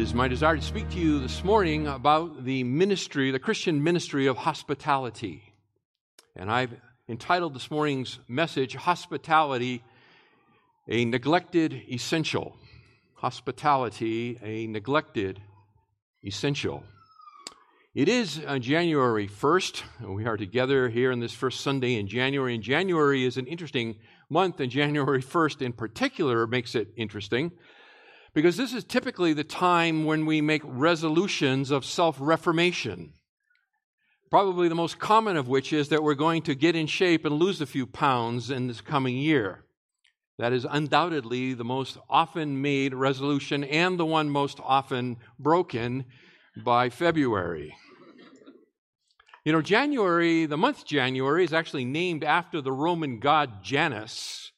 is my desire to speak to you this morning about the ministry, the Christian ministry of hospitality. And I've entitled this morning's message, Hospitality, a Neglected Essential. Hospitality, a Neglected Essential. It is uh, January 1st. We are together here on this first Sunday in January. And January is an interesting month, and January 1st in particular makes it interesting because this is typically the time when we make resolutions of self reformation. Probably the most common of which is that we're going to get in shape and lose a few pounds in this coming year. That is undoubtedly the most often made resolution and the one most often broken by February. You know, January, the month January, is actually named after the Roman god Janus.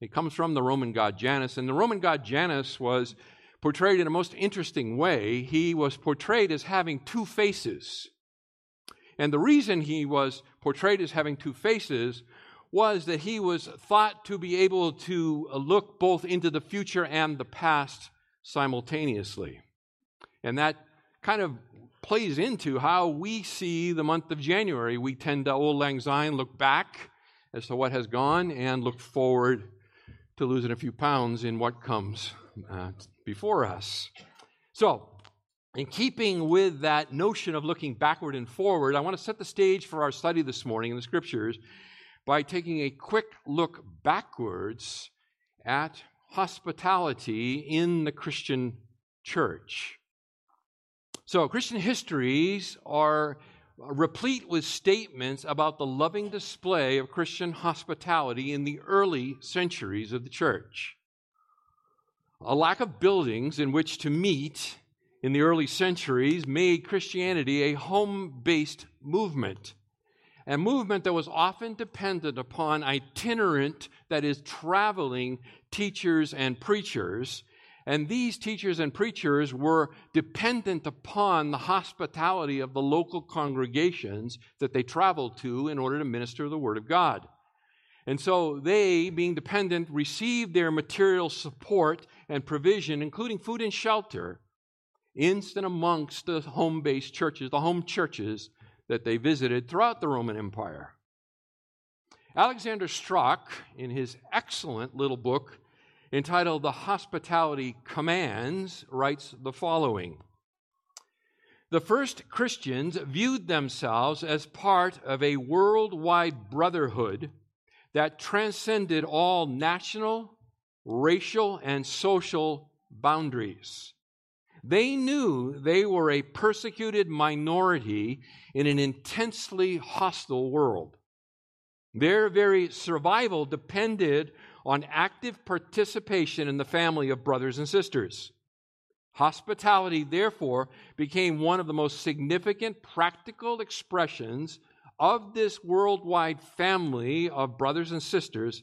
It comes from the Roman god Janus, and the Roman god Janus was portrayed in a most interesting way. He was portrayed as having two faces. And the reason he was portrayed as having two faces was that he was thought to be able to look both into the future and the past simultaneously. And that kind of plays into how we see the month of January. We tend to, auld lang syne, look back as to what has gone and look forward to losing a few pounds in what comes uh, before us. So, in keeping with that notion of looking backward and forward, I want to set the stage for our study this morning in the scriptures by taking a quick look backwards at hospitality in the Christian church. So, Christian histories are replete with statements about the loving display of Christian hospitality in the early centuries of the church. A lack of buildings in which to meet in the early centuries made Christianity a home based movement. A movement that was often dependent upon itinerant, that is, traveling teachers and preachers and these teachers and preachers were dependent upon the hospitality of the local congregations that they traveled to in order to minister the Word of God. And so they, being dependent, received their material support and provision, including food and shelter, in and amongst the home based churches, the home churches that they visited throughout the Roman Empire. Alexander Strauch, in his excellent little book, entitled The Hospitality Commands, writes the following The first Christians viewed themselves as part of a worldwide brotherhood that transcended all national, racial, and social boundaries. They knew they were a persecuted minority in an intensely hostile world. Their very survival depended on active participation in the family of brothers and sisters. Hospitality, therefore, became one of the most significant practical expressions of this worldwide family of brothers and sisters,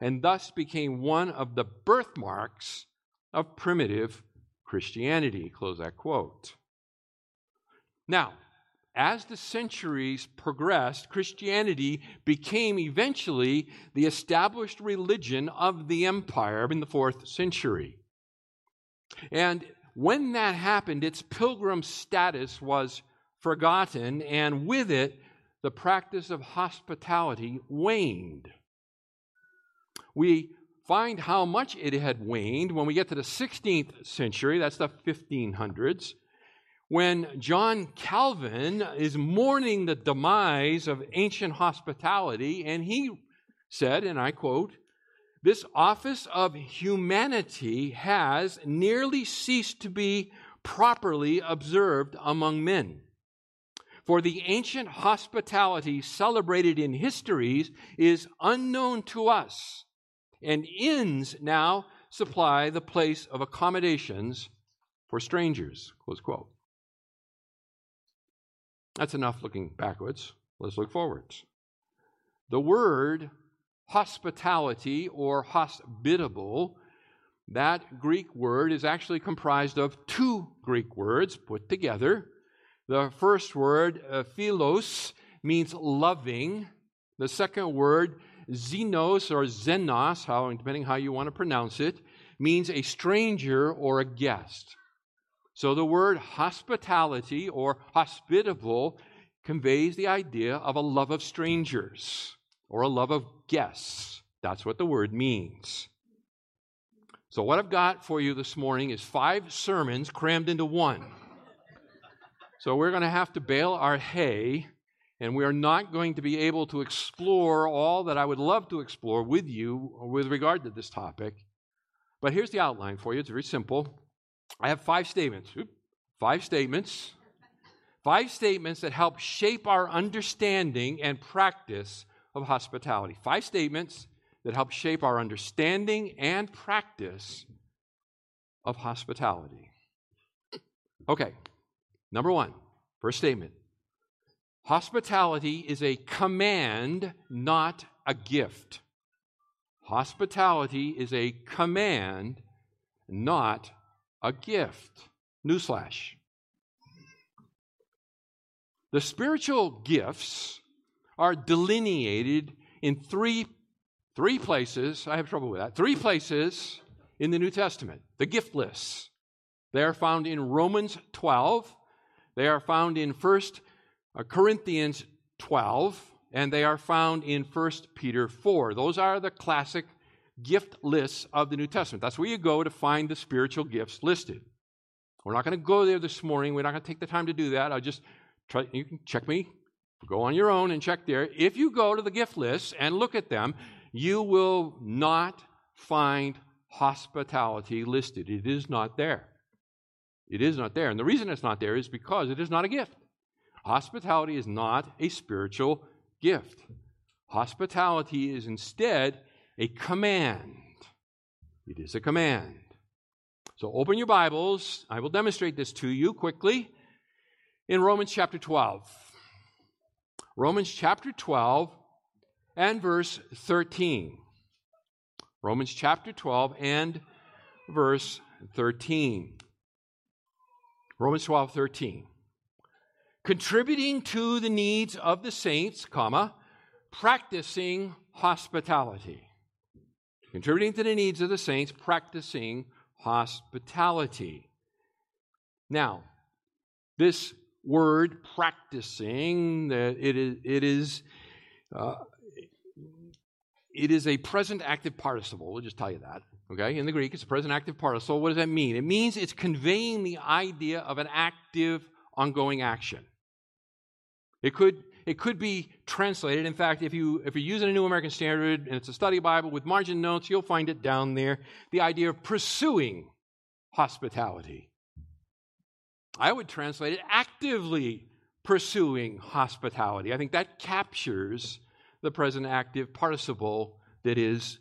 and thus became one of the birthmarks of primitive Christianity. Close that quote. Now, as the centuries progressed, Christianity became eventually the established religion of the empire in the fourth century. And when that happened, its pilgrim status was forgotten, and with it, the practice of hospitality waned. We find how much it had waned when we get to the 16th century, that's the 1500s when John Calvin is mourning the demise of ancient hospitality, and he said, and I quote, this office of humanity has nearly ceased to be properly observed among men. For the ancient hospitality celebrated in histories is unknown to us, and inns now supply the place of accommodations for strangers. Close quote. That's enough looking backwards. Let's look forwards. The word hospitality or hospitable, that Greek word is actually comprised of two Greek words put together. The first word, uh, philos, means loving. The second word, xenos or xenos, how, depending how you want to pronounce it, means a stranger or a guest. So the word hospitality or hospitable conveys the idea of a love of strangers or a love of guests. That's what the word means. So, what I've got for you this morning is five sermons crammed into one. So, we're going to have to bale our hay, and we are not going to be able to explore all that I would love to explore with you with regard to this topic. But here's the outline for you it's very simple. I have five statements. five statements. Five statements that help shape our understanding and practice of hospitality. Five statements that help shape our understanding and practice of hospitality. Okay, number one, first statement hospitality is a command, not a gift. Hospitality is a command, not a gift. Newsflash. The spiritual gifts are delineated in three, three places. I have trouble with that. Three places in the New Testament. The gift lists. They are found in Romans 12. They are found in 1 uh, Corinthians 12. And they are found in 1 Peter 4. Those are the classic gift lists of the New Testament. That's where you go to find the spiritual gifts listed. We're not going to go there this morning. We're not going to take the time to do that. I'll just try, you can check me, go on your own and check there. If you go to the gift lists and look at them, you will not find hospitality listed. It is not there. It is not there. And the reason it's not there is because it is not a gift. Hospitality is not a spiritual gift. Hospitality is instead a command. It is a command. So open your Bibles. I will demonstrate this to you quickly in Romans chapter 12. Romans chapter 12 and verse 13. Romans chapter 12 and verse 13. Romans 12, 13. Contributing to the needs of the saints, comma, practicing hospitality. Contributing to the needs of the saints, practicing hospitality. Now, this word practicing it is it is uh, it is a present active participle. We'll just tell you that. Okay, in the Greek, it's a present active participle. What does that mean? It means it's conveying the idea of an active, ongoing action. It could it could be translated. In fact, if you if you're using a New American Standard and it's a study Bible with margin notes, you'll find it down there. The idea of pursuing hospitality. I would translate it actively pursuing hospitality. I think that captures the present active participle that is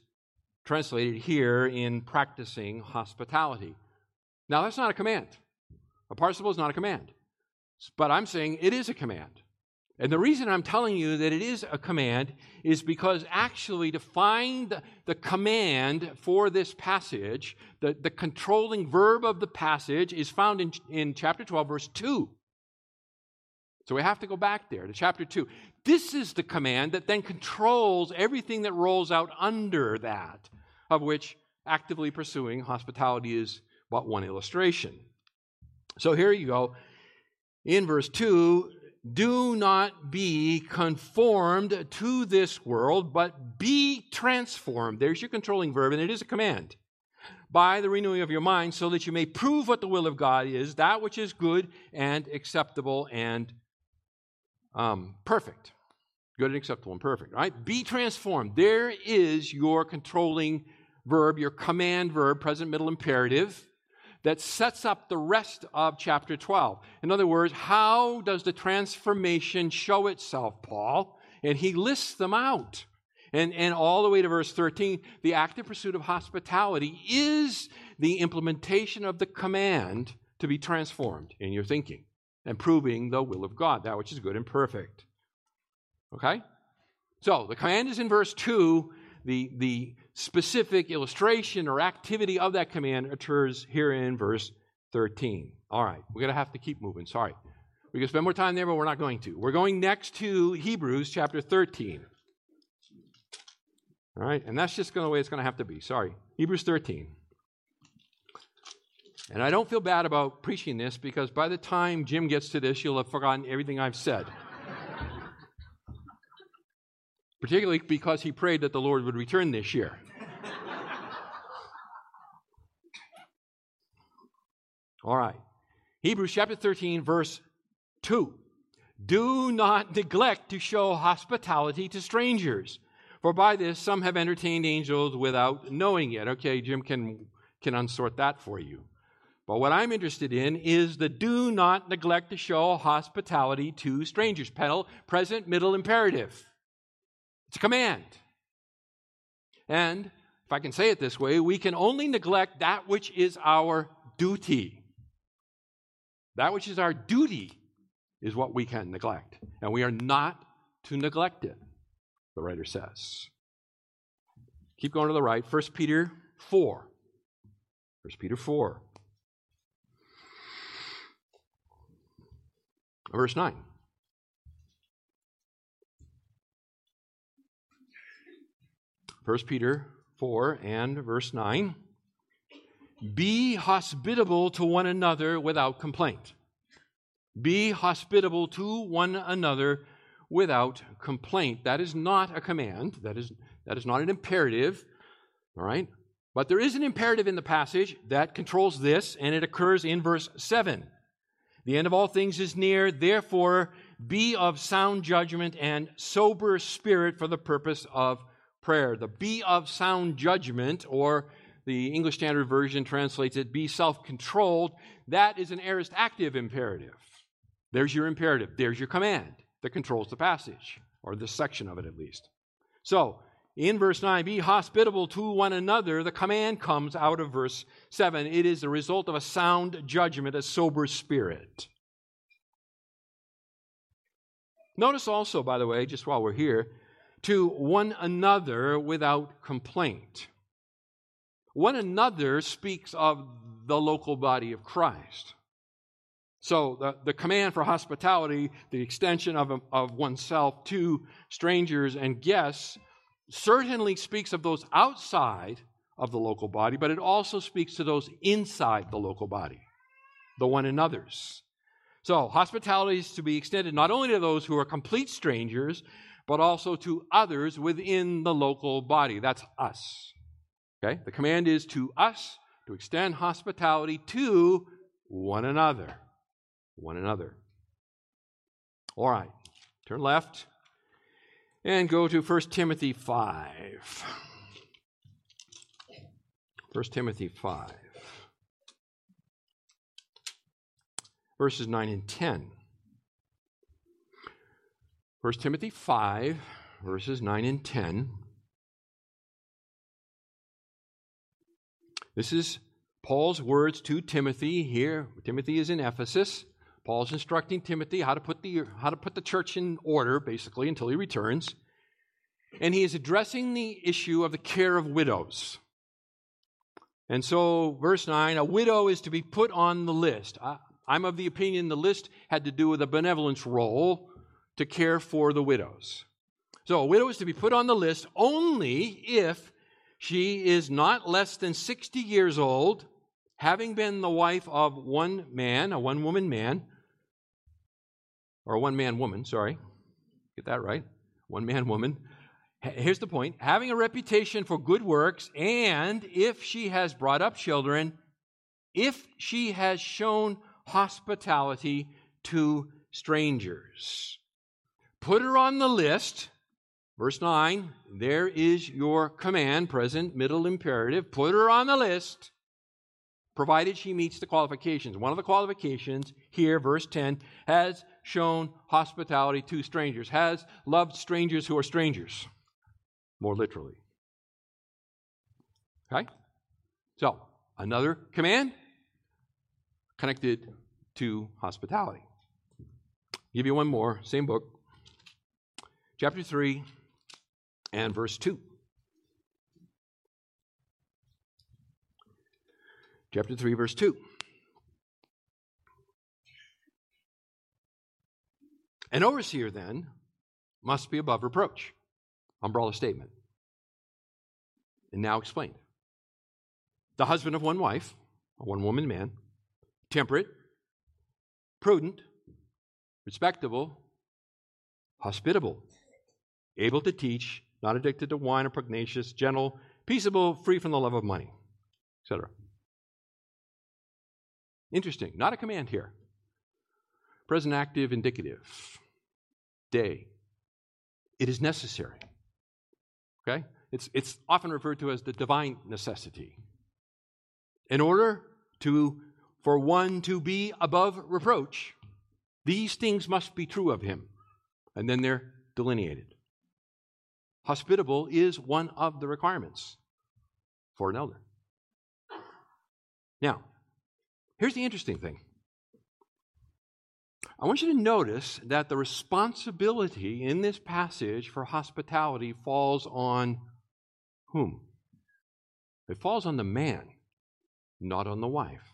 translated here in practicing hospitality. Now, that's not a command. A participle is not a command. But I'm saying it is a command. And the reason I'm telling you that it is a command is because actually to find the command for this passage, the, the controlling verb of the passage is found in, in chapter 12, verse 2. So we have to go back there to chapter 2. This is the command that then controls everything that rolls out under that, of which actively pursuing hospitality is but one illustration. So here you go. In verse 2, do not be conformed to this world, but be transformed. There's your controlling verb, and it is a command. By the renewing of your mind, so that you may prove what the will of God is, that which is good and acceptable and um, perfect. Good and acceptable and perfect, right? Be transformed. There is your controlling verb, your command verb, present middle imperative that sets up the rest of chapter 12. In other words, how does the transformation show itself, Paul? And he lists them out. And, and all the way to verse 13, the active pursuit of hospitality is the implementation of the command to be transformed in your thinking. and proving the will of God, that which is good and perfect. Okay? So the command is in verse 2. The, the specific illustration or activity of that command occurs here in verse 13. All right, we're going to have to keep moving. Sorry. We can spend more time there, but we're not going to. We're going next to Hebrews chapter 13. All right, and that's just the way it's going to have to be. Sorry. Hebrews 13. And I don't feel bad about preaching this because by the time Jim gets to this, you'll have forgotten everything I've said. Particularly because he prayed that the Lord would return this year. All right. Hebrews chapter 13, verse 2. Do not neglect to show hospitality to strangers, for by this some have entertained angels without knowing it. Okay, Jim can, can unsort that for you. But what I'm interested in is the do not neglect to show hospitality to strangers. Pedal, present, middle imperative. It's a command. And if I can say it this way, we can only neglect that which is our duty. That which is our duty is what we can neglect. And we are not to neglect it, the writer says. Keep going to the right. 1 Peter 4. 1 Peter 4. Verse 9. First Peter 4 and verse 9. Be hospitable to one another without complaint. Be hospitable to one another without complaint. That is not a command. That is, that is not an imperative. All right? But there is an imperative in the passage that controls this, and it occurs in verse 7. The end of all things is near. Therefore, be of sound judgment and sober spirit for the purpose of prayer. The be of sound judgment, or the English Standard Version translates it, be self controlled. That is an aorist active imperative. There's your imperative. There's your command that controls the passage, or this section of it at least. So, in verse 9, be hospitable to one another. The command comes out of verse 7. It is the result of a sound judgment, a sober spirit. Notice also, by the way, just while we're here, to one another without complaint. One another speaks of the local body of Christ. So the, the command for hospitality, the extension of, of oneself to strangers and guests, certainly speaks of those outside of the local body, but it also speaks to those inside the local body, the one another's. So hospitality is to be extended not only to those who are complete strangers, but also to others within the local body. That's us. Okay? The command is to us to extend hospitality to one another one another. All right, turn left and go to 1 Timothy 5. 1 Timothy 5, verses 9 and 10. 1 Timothy 5, verses 9 and 10. This is Paul's words to Timothy here. Timothy is in Ephesus. Paul's instructing Timothy how to put the, how to put the church in order, basically, until he returns. And he is addressing the issue of the care of widows. And so, verse 9 a widow is to be put on the list. I, I'm of the opinion the list had to do with a benevolence roll to care for the widows. So, a widow is to be put on the list only if she is not less than 60 years old, having been the wife of one man, a one woman man, or a one man woman, sorry. Get that right. One man woman. Here's the point having a reputation for good works, and if she has brought up children, if she has shown hospitality to strangers. Put her on the list. Verse 9, there is your command, present, middle imperative. Put her on the list, provided she meets the qualifications. One of the qualifications here, verse 10, has shown hospitality to strangers, has loved strangers who are strangers, more literally. Okay? So, another command connected to hospitality. give you one more, same book, chapter 3 and verse 2. Chapter 3, verse 2. An overseer, then, must be above reproach. Umbrella statement. And now explained. The husband of one wife, a one woman man, temperate, prudent, respectable, hospitable, able to teach, not addicted to wine or pugnacious, gentle, peaceable, free from the love of money, etc. Interesting. Not a command here. Present active indicative. Dei. It is necessary. Okay? It's, it's often referred to as the divine necessity. In order to, for one to be above reproach, these things must be true of him. And then they're delineated. Hospitable is one of the requirements for an elder. Now, here's the interesting thing. I want you to notice that the responsibility in this passage for hospitality falls on whom? It falls on the man, not on the wife.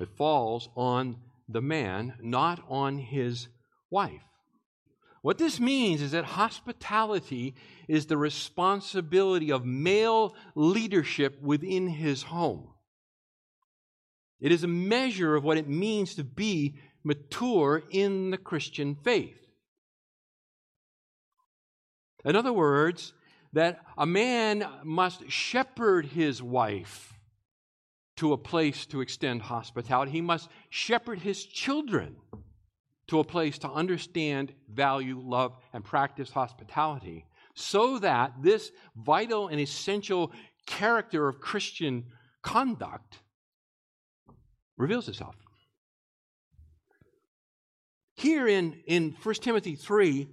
It falls on the man, not on his wife. What this means is that hospitality is the responsibility of male leadership within his home. It is a measure of what it means to be mature in the Christian faith. In other words, that a man must shepherd his wife to a place to extend hospitality. He must shepherd his children to a place to understand, value, love, and practice hospitality so that this vital and essential character of Christian conduct reveals itself. Here in, in 1 Timothy 3,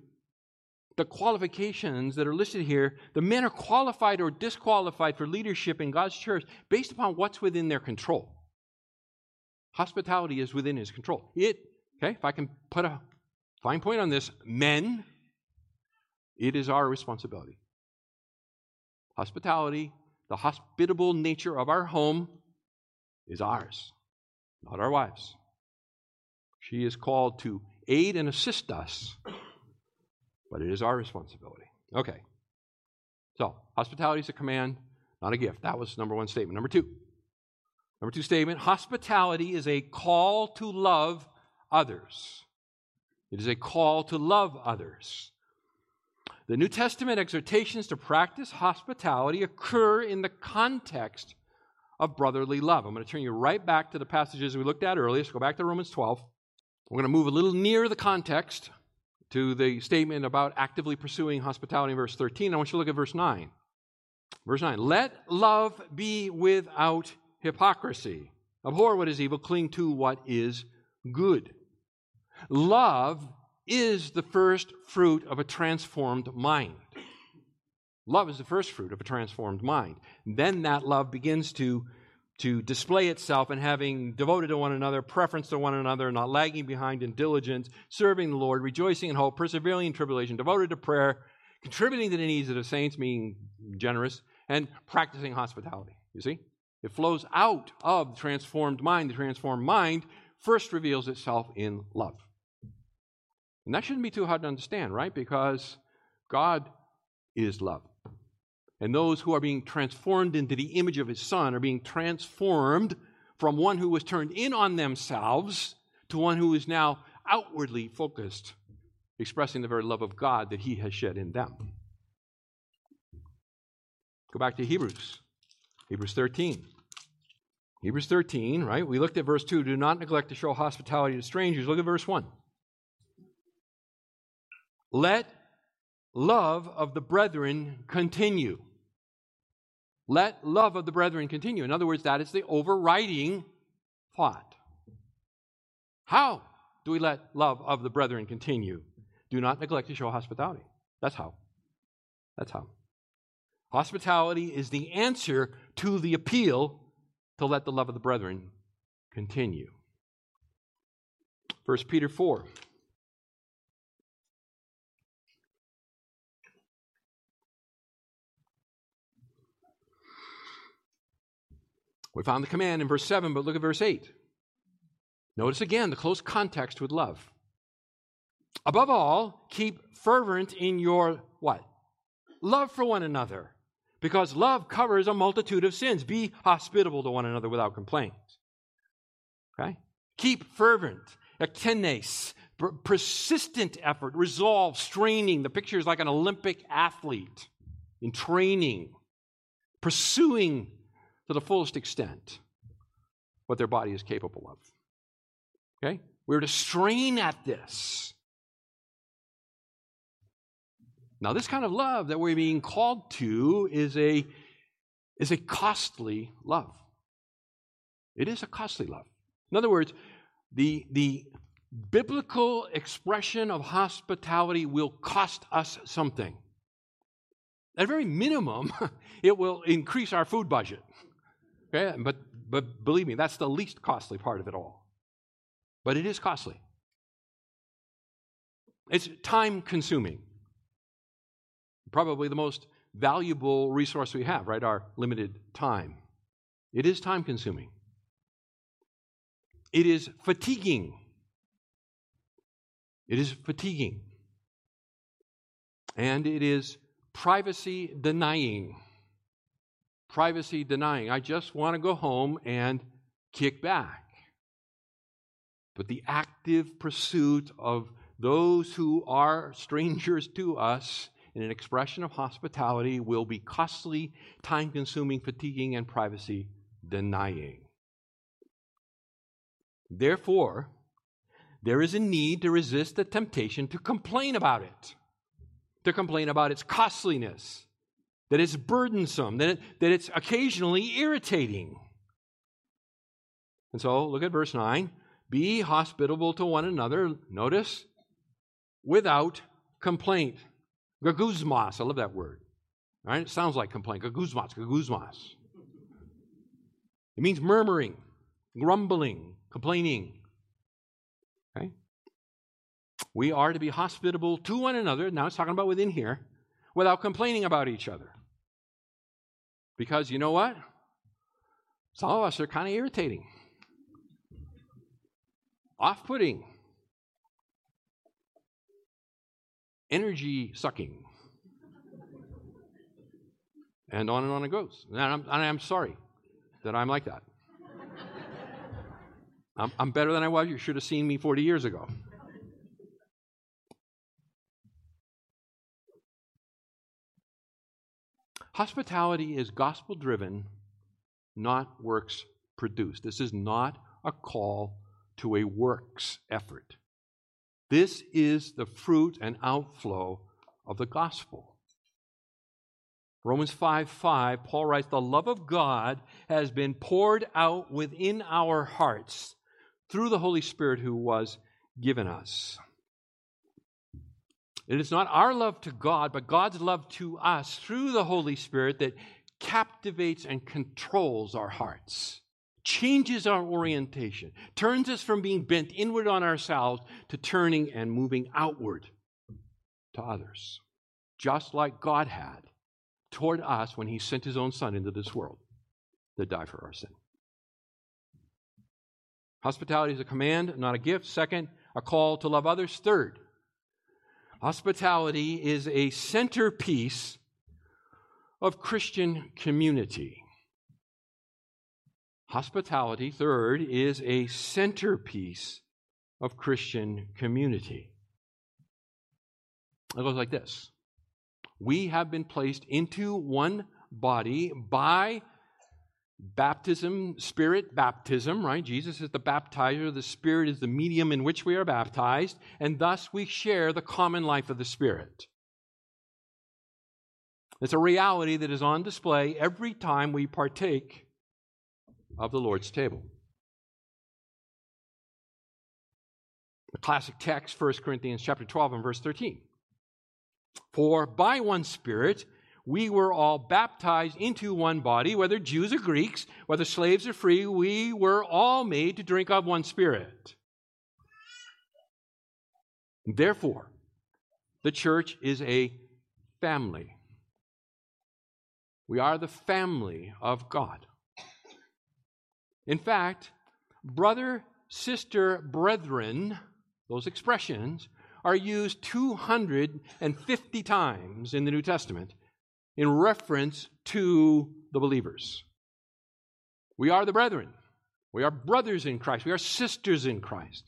the qualifications that are listed here, the men are qualified or disqualified for leadership in God's church based upon what's within their control. Hospitality is within his control. It, okay, if I can put a fine point on this, men, it is our responsibility. Hospitality, the hospitable nature of our home, is ours, not our wives. She is called to aid and assist us, but it is our responsibility. Okay. So, hospitality is a command, not a gift. That was number one statement. Number two. Number two statement hospitality is a call to love others. It is a call to love others. The New Testament exhortations to practice hospitality occur in the context of brotherly love. I'm going to turn you right back to the passages we looked at earlier. So go back to Romans 12. We're going to move a little near the context to the statement about actively pursuing hospitality in verse 13. I want you to look at verse 9. Verse 9 Let love be without hypocrisy. Abhor what is evil, cling to what is good. Love is the first fruit of a transformed mind. Love is the first fruit of a transformed mind. Then that love begins to to display itself in having devoted to one another, preference to one another, not lagging behind in diligence, serving the Lord, rejoicing in hope, persevering in tribulation, devoted to prayer, contributing to the needs of the saints, being generous, and practicing hospitality. You see? It flows out of the transformed mind. The transformed mind first reveals itself in love. And that shouldn't be too hard to understand, right? Because God is love. And those who are being transformed into the image of his son are being transformed from one who was turned in on themselves to one who is now outwardly focused, expressing the very love of God that he has shed in them. Go back to Hebrews, Hebrews 13. Hebrews 13, right? We looked at verse 2. Do not neglect to show hospitality to strangers. Look at verse 1. Let love of the brethren continue. Let love of the brethren continue. In other words, that is the overriding thought. How do we let love of the brethren continue? Do not neglect to show hospitality. That's how. That's how. Hospitality is the answer to the appeal to let the love of the brethren continue. 1 Peter 4. We found the command in verse 7, but look at verse 8. Notice again the close context with love. Above all, keep fervent in your what? Love for one another, because love covers a multitude of sins. Be hospitable to one another without complaint. Okay? Keep fervent, ektenes, persistent effort, resolve, straining. The picture is like an Olympic athlete in training, pursuing to the fullest extent what their body is capable of. Okay? We're to strain at this. Now, this kind of love that we're being called to is a, is a costly love. It is a costly love. In other words, the, the biblical expression of hospitality will cost us something. At very minimum, it will increase our food budget. Okay? But, but believe me, that's the least costly part of it all but it is costly. It's time consuming. Probably the most valuable resource we have, right? Our limited time. It is time consuming. It is fatiguing. It is fatiguing. And it is privacy denying. Privacy denying. I just want to go home and kick back but the active pursuit of those who are strangers to us in an expression of hospitality will be costly, time consuming, fatiguing, and privacy denying. Therefore, there is a need to resist the temptation to complain about it, to complain about its costliness, that it's burdensome, that, it, that it's occasionally irritating. And so, look at verse 9. Be hospitable to one another, notice, without complaint. Gaguzmas, I love that word. Right? It sounds like complaint. Gaguzmas, gaguzmas. It means murmuring, grumbling, complaining. Okay? We are to be hospitable to one another. Now it's talking about within here, without complaining about each other. Because you know what? Some of us are kind of irritating off putting, energy sucking. and on and on it goes. And I'm, and I'm sorry that I'm like that. I'm, I'm better than I was. You should have seen me 40 years ago. Hospitality is gospel driven, not works produced. This is not a call to a works effort. This is the fruit and outflow of the gospel. Romans 5 5, Paul writes, The love of God has been poured out within our hearts through the Holy Spirit who was given us. It is not our love to God, but God's love to us through the Holy Spirit that captivates and controls our hearts changes our orientation, turns us from being bent inward on ourselves to turning and moving outward to others, just like God had toward us when He sent His own Son into this world to die for our sin. Hospitality is a command, not a gift. Second, a call to love others. Third, hospitality is a centerpiece of Christian community. Hospitality, third, is a centerpiece of Christian community. It goes like this We have been placed into one body by baptism, spirit baptism, right? Jesus is the baptizer, the Spirit is the medium in which we are baptized, and thus we share the common life of the Spirit. It's a reality that is on display every time we partake of the Lord's table. The classic text, 1 Corinthians chapter 12 and verse 13. For by one Spirit we were all baptized into one body, whether Jews or Greeks, whether slaves or free, we were all made to drink of one Spirit. Therefore, the church is a family. We are the family of God. In fact, brother, sister, brethren, those expressions are used 250 times in the New Testament in reference to the believers. We are the brethren. We are brothers in Christ. We are sisters in Christ.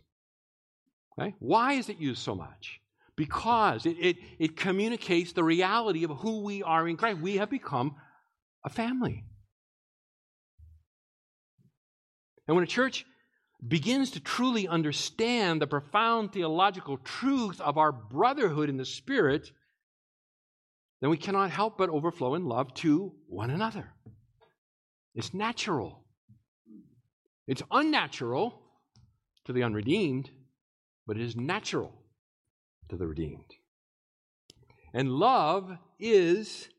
Okay? Why is it used so much? Because it, it, it communicates the reality of who we are in Christ. We have become a family. And when a church begins to truly understand the profound theological truth of our brotherhood in the Spirit, then we cannot help but overflow in love to one another. It's natural. It's unnatural to the unredeemed, but it is natural to the redeemed. And love is,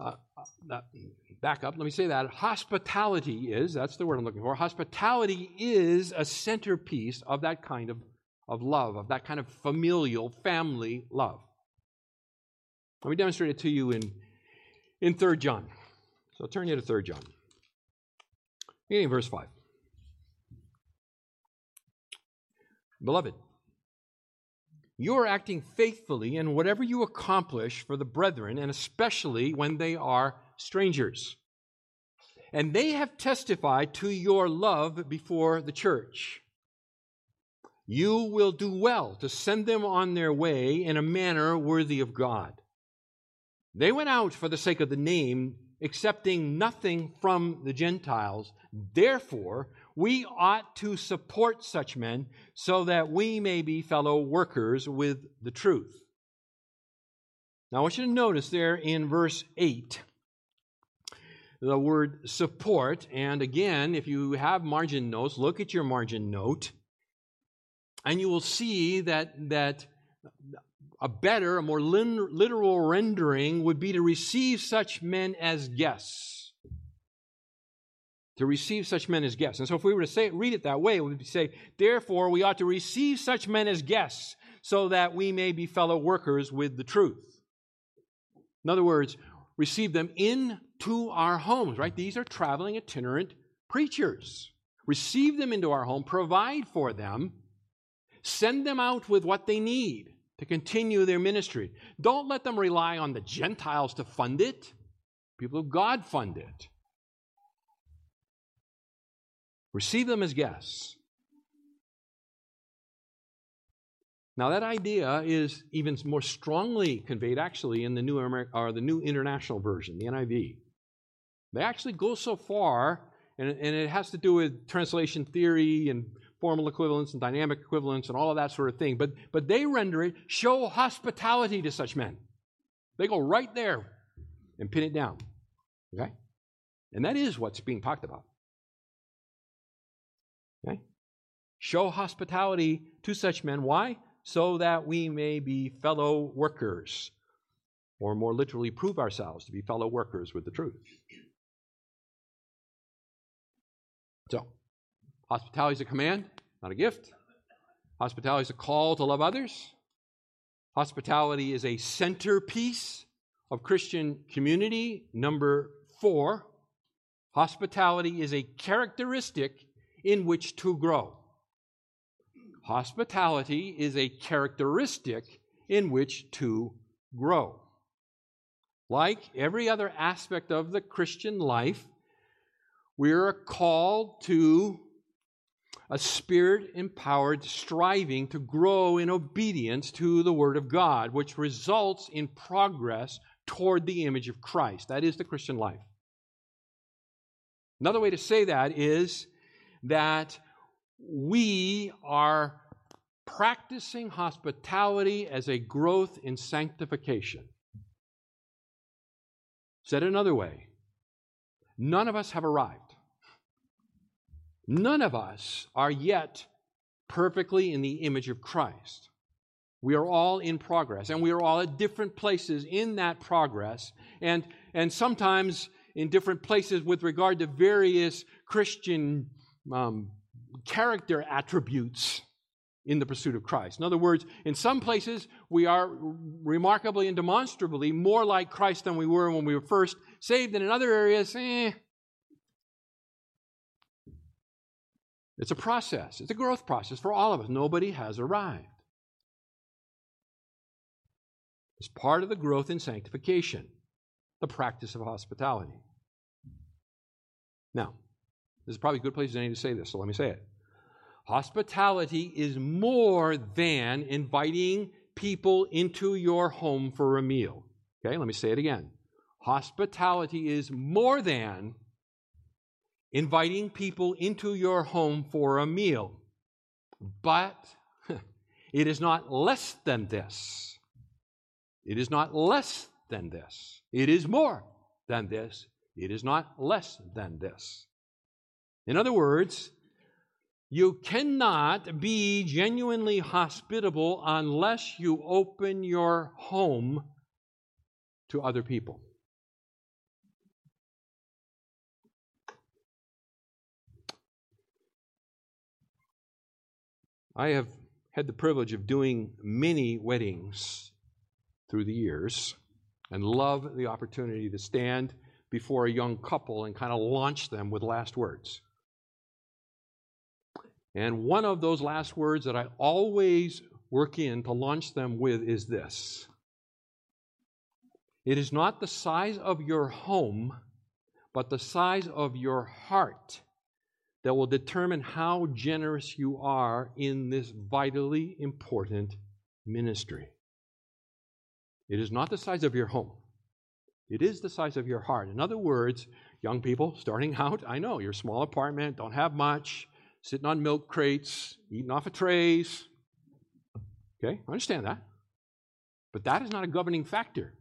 uh, uh, back up, let me say that. Hospitality is, that's the word I'm looking for. Hospitality is a centerpiece of that kind of, of love, of that kind of familial family love. Let me demonstrate it to you in, in 3 John. So I'll turn you to 3 John. Beginning verse 5. Beloved, you are acting faithfully in whatever you accomplish for the brethren, and especially when they are strangers. And they have testified to your love before the church. You will do well to send them on their way in a manner worthy of God. They went out for the sake of the name, accepting nothing from the Gentiles. Therefore, we ought to support such men so that we may be fellow workers with the truth. Now, I want you to notice there in verse 8 the word support. And again, if you have margin notes, look at your margin note, and you will see that, that a better, a more literal rendering would be to receive such men as guests to receive such men as guests. And so if we were to say read it that way, we would say, therefore, we ought to receive such men as guests so that we may be fellow workers with the truth. In other words, receive them into our homes, right? These are traveling itinerant preachers. Receive them into our home, provide for them, send them out with what they need to continue their ministry. Don't let them rely on the Gentiles to fund it. People of God fund it. Receive them as guests. Now, that idea is even more strongly conveyed actually in the New, Amer- or the New International Version, the NIV. They actually go so far, and, and it has to do with translation theory and formal equivalence and dynamic equivalence and all of that sort of thing. But, but they render it show hospitality to such men. They go right there and pin it down. Okay? And that is what's being talked about. Okay? Show hospitality to such men. Why? So that we may be fellow workers, or more literally, prove ourselves to be fellow workers with the truth. So, hospitality is a command, not a gift. Hospitality is a call to love others. Hospitality is a centerpiece of Christian community. Number four, hospitality is a characteristic in which to grow. Hospitality is a characteristic in which to grow. Like every other aspect of the Christian life, we are called to a spirit empowered striving to grow in obedience to the Word of God, which results in progress toward the image of Christ. That is the Christian life. Another way to say that is that we are practicing hospitality as a growth in sanctification. Said another way, none of us have arrived. None of us are yet perfectly in the image of Christ. We are all in progress, and we are all at different places in that progress, and, and sometimes in different places with regard to various Christian um, character attributes in the pursuit of Christ. In other words, in some places, we are remarkably and demonstrably more like Christ than we were when we were first saved, and in other areas, eh, It's a process, it's a growth process for all of us. Nobody has arrived. It's part of the growth in sanctification, the practice of hospitality. Now, this is probably a good place to say this, so let me say it. Hospitality is more than inviting people into your home for a meal. Okay, let me say it again. Hospitality is more than inviting people into your home for a meal. But it is not less than this. It is not less than this. It is more than this. It is not less than this. In other words, you cannot be genuinely hospitable unless you open your home to other people. I have had the privilege of doing many weddings through the years and love the opportunity to stand before a young couple and kind of launch them with last words. And one of those last words that I always work in to launch them with is this It is not the size of your home, but the size of your heart that will determine how generous you are in this vitally important ministry. It is not the size of your home, it is the size of your heart. In other words, young people starting out, I know your small apartment, don't have much, sitting on milk crates, eating off of trays. Okay, I understand that. But that is not a governing factor.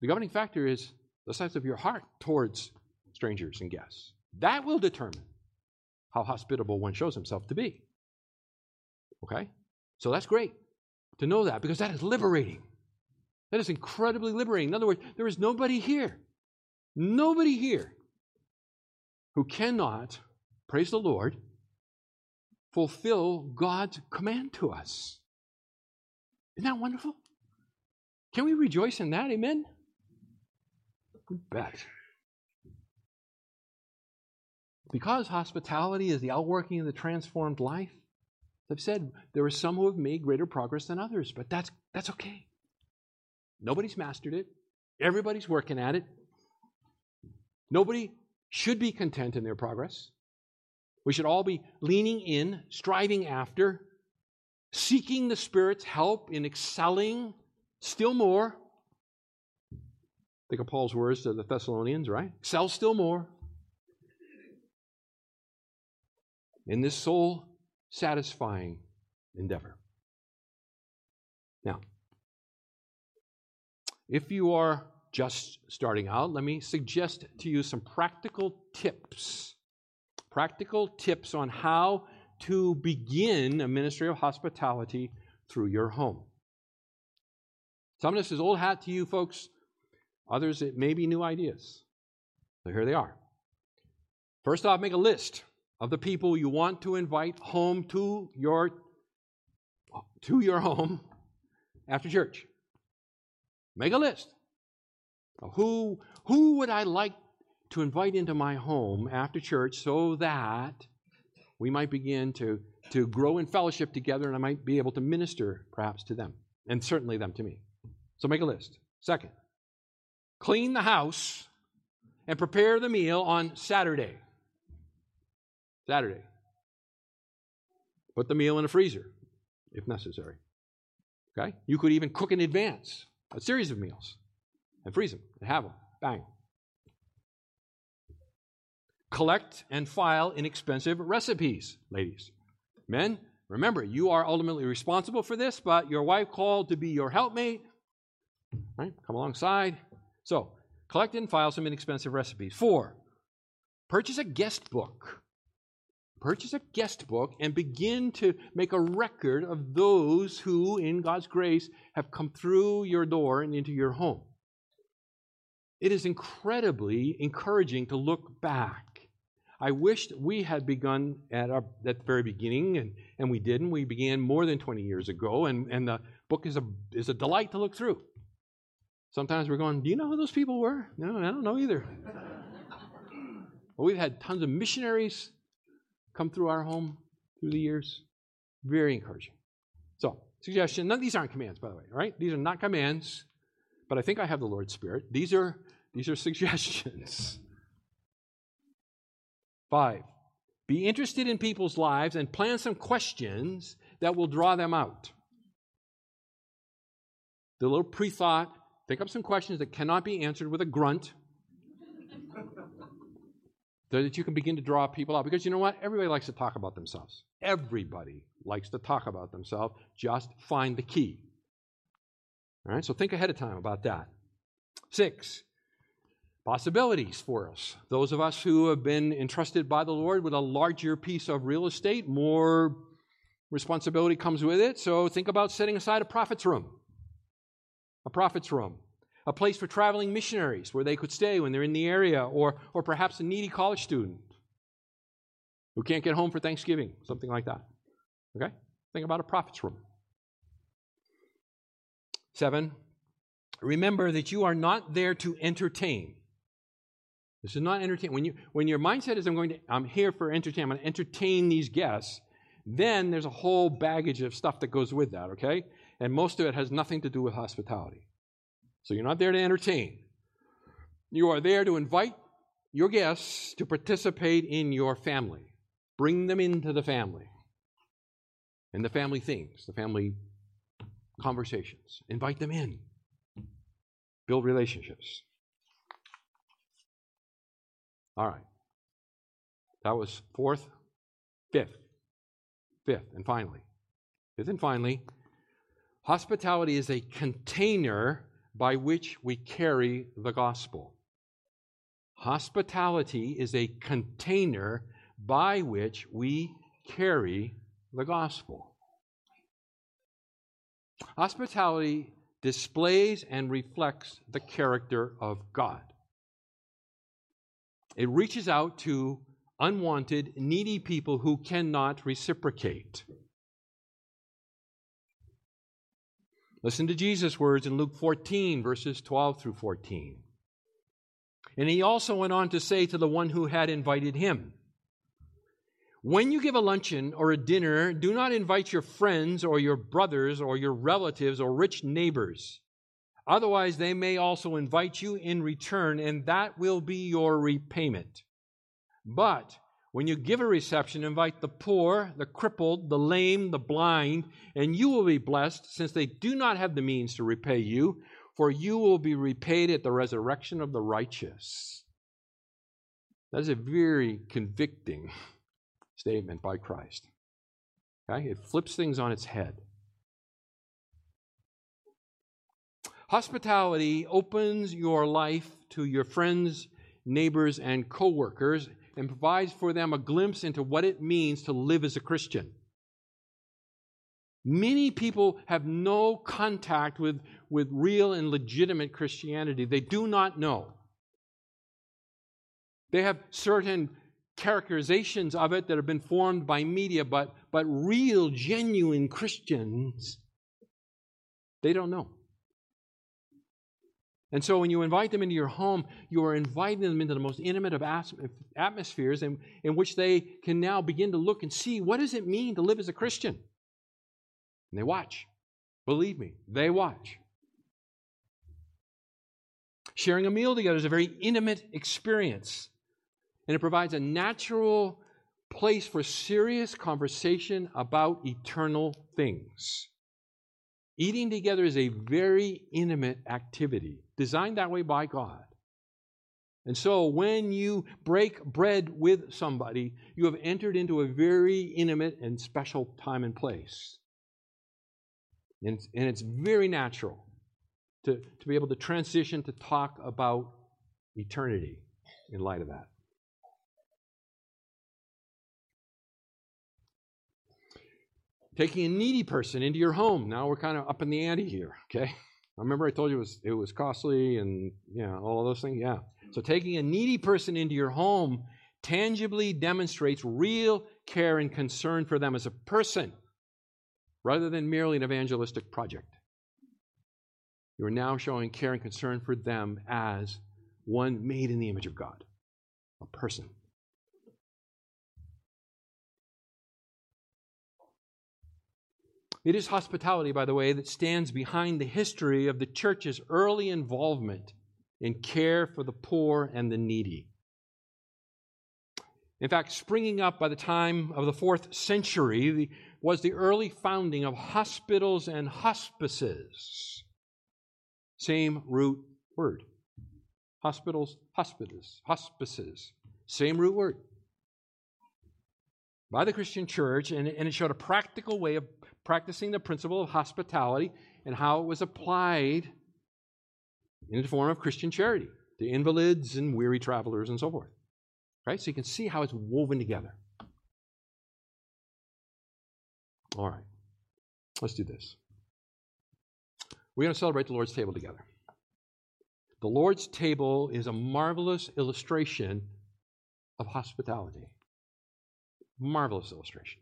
The governing factor is the size of your heart towards strangers and guests. That will determine how hospitable one shows himself to be. Okay? So that's great to know that because that is liberating. That is incredibly liberating. In other words, there is nobody here, nobody here who cannot, praise the Lord, fulfill God's command to us. Isn't that wonderful? Can we rejoice in that? Amen? You bet. Because hospitality is the outworking of the transformed life, I've said there are some who have made greater progress than others, but that's, that's okay. Nobody's mastered it. Everybody's working at it. Nobody should be content in their progress. We should all be leaning in, striving after, seeking the Spirit's help in excelling still more. Think of Paul's words to the Thessalonians, right? Excel still more. In this soul satisfying endeavor. Now, if you are just starting out, let me suggest to you some practical tips. Practical tips on how to begin a ministry of hospitality through your home. Some of this is old hat to you folks, others, it may be new ideas. So here they are. First off, make a list of the people you want to invite home to your to your home after church. Make a list. Who who would I like to invite into my home after church so that we might begin to to grow in fellowship together and I might be able to minister perhaps to them and certainly them to me. So make a list. Second, clean the house and prepare the meal on Saturday. Saturday. Put the meal in a freezer if necessary. Okay? You could even cook in advance a series of meals and freeze them and have them. Bang. Collect and file inexpensive recipes, ladies. Men, remember, you are ultimately responsible for this, but your wife called to be your helpmate. Right? Come alongside. So, collect and file some inexpensive recipes. Four, purchase a guest book purchase a guest book and begin to make a record of those who, in God's grace, have come through your door and into your home. It is incredibly encouraging to look back. I wished we had begun at, our, at the very beginning, and, and we didn't. We began more than 20 years ago, and, and the book is a, is a delight to look through. Sometimes we're going, Do you know who those people were? No, I don't know either. well, we've had tons of missionaries come through our home through the years. Very encouraging. So, suggestion. None of these aren't commands, by the way, right? These are not commands, but I think I have the Lord's Spirit. These are these are suggestions. Five, be interested in people's lives and plan some questions that will draw them out. The little pre thought, think up some questions that cannot be answered with a grunt that you can begin to draw people out. Because you know what? Everybody likes to talk about themselves. Everybody likes to talk about themselves. Just find the key. All right, so think ahead of time about that. Six, possibilities for us. Those of us who have been entrusted by the Lord with a larger piece of real estate, more responsibility comes with it. So think about setting aside a prophet's room. A prophet's room a place for traveling missionaries where they could stay when they're in the area, or, or perhaps a needy college student who can't get home for Thanksgiving, something like that. Okay? Think about a prophet's room. Seven, remember that you are not there to entertain. This is not entertain. When, you, when your mindset is, I'm going to, I'm here for entertainment, I'm going to entertain these guests, then there's a whole baggage of stuff that goes with that, okay? And most of it has nothing to do with hospitality. So you're not there to entertain. You are there to invite your guests to participate in your family. Bring them into the family and the family things, the family conversations. Invite them in. Build relationships. All right. That was fourth, fifth, fifth, and finally. Fifth and finally, hospitality is a container by which we carry the gospel. Hospitality is a container by which we carry the gospel. Hospitality displays and reflects the character of God. It reaches out to unwanted, needy people who cannot reciprocate. Listen to Jesus' words in Luke 14, verses 12 through 14. And he also went on to say to the one who had invited him, When you give a luncheon or a dinner, do not invite your friends or your brothers or your relatives or rich neighbors. Otherwise, they may also invite you in return, and that will be your repayment. But when you give a reception, invite the poor, the crippled, the lame, the blind, and you will be blessed, since they do not have the means to repay you, for you will be repaid at the resurrection of the righteous. That is a very convicting statement by Christ. Okay? It flips things on its head. Hospitality opens your life to your friends, neighbors, and coworkers and provides for them a glimpse into what it means to live as a Christian. Many people have no contact with, with real and legitimate Christianity. They do not know. They have certain characterizations of it that have been formed by media, but, but real, genuine Christians, they don't know. And so when you invite them into your home, you are inviting them into the most intimate of atmospheres in, in which they can now begin to look and see what does it mean to live as a Christian? And they watch. Believe me, they watch. Sharing a meal together is a very intimate experience, and it provides a natural place for serious conversation about eternal things. Eating together is a very intimate activity, designed that way by God. And so when you break bread with somebody, you have entered into a very intimate and special time and place. And it's, and it's very natural to, to be able to transition to talk about eternity in light of that. Taking a needy person into your home. Now we're kind of up in the ante here, okay? I remember I told you it was, it was costly and you know, all of those things. Yeah. So taking a needy person into your home tangibly demonstrates real care and concern for them as a person rather than merely an evangelistic project. You are now showing care and concern for them as one made in the image of God, a person. It is hospitality, by the way, that stands behind the history of the church's early involvement in care for the poor and the needy. In fact, springing up by the time of the fourth century was the early founding of hospitals and hospices. Same root word. Hospitals, hospices, hospices. Same root word. By the Christian church, and, and it showed a practical way of practicing the principle of hospitality and how it was applied in the form of Christian charity to invalids and weary travelers and so forth. Right? So you can see how it's woven together. All right. Let's do this. We're going to celebrate the Lord's table together. The Lord's table is a marvelous illustration of hospitality. Marvelous illustration.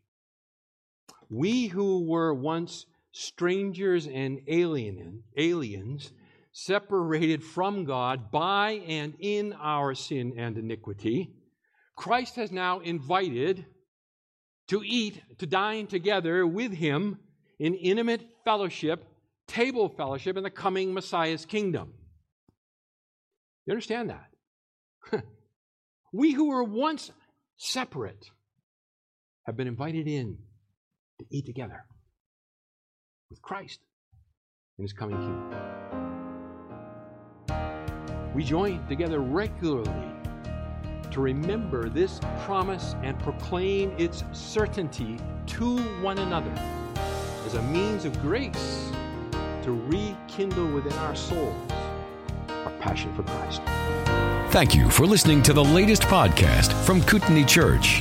We who were once strangers and alien, aliens, separated from God by and in our sin and iniquity, Christ has now invited to eat, to dine together with him in intimate fellowship, table fellowship in the coming Messiah's kingdom. You understand that? we who were once separate have been invited in to eat together with Christ in his coming kingdom. We join together regularly to remember this promise and proclaim its certainty to one another as a means of grace to rekindle within our souls our passion for Christ. Thank you for listening to the latest podcast from Kootenai Church.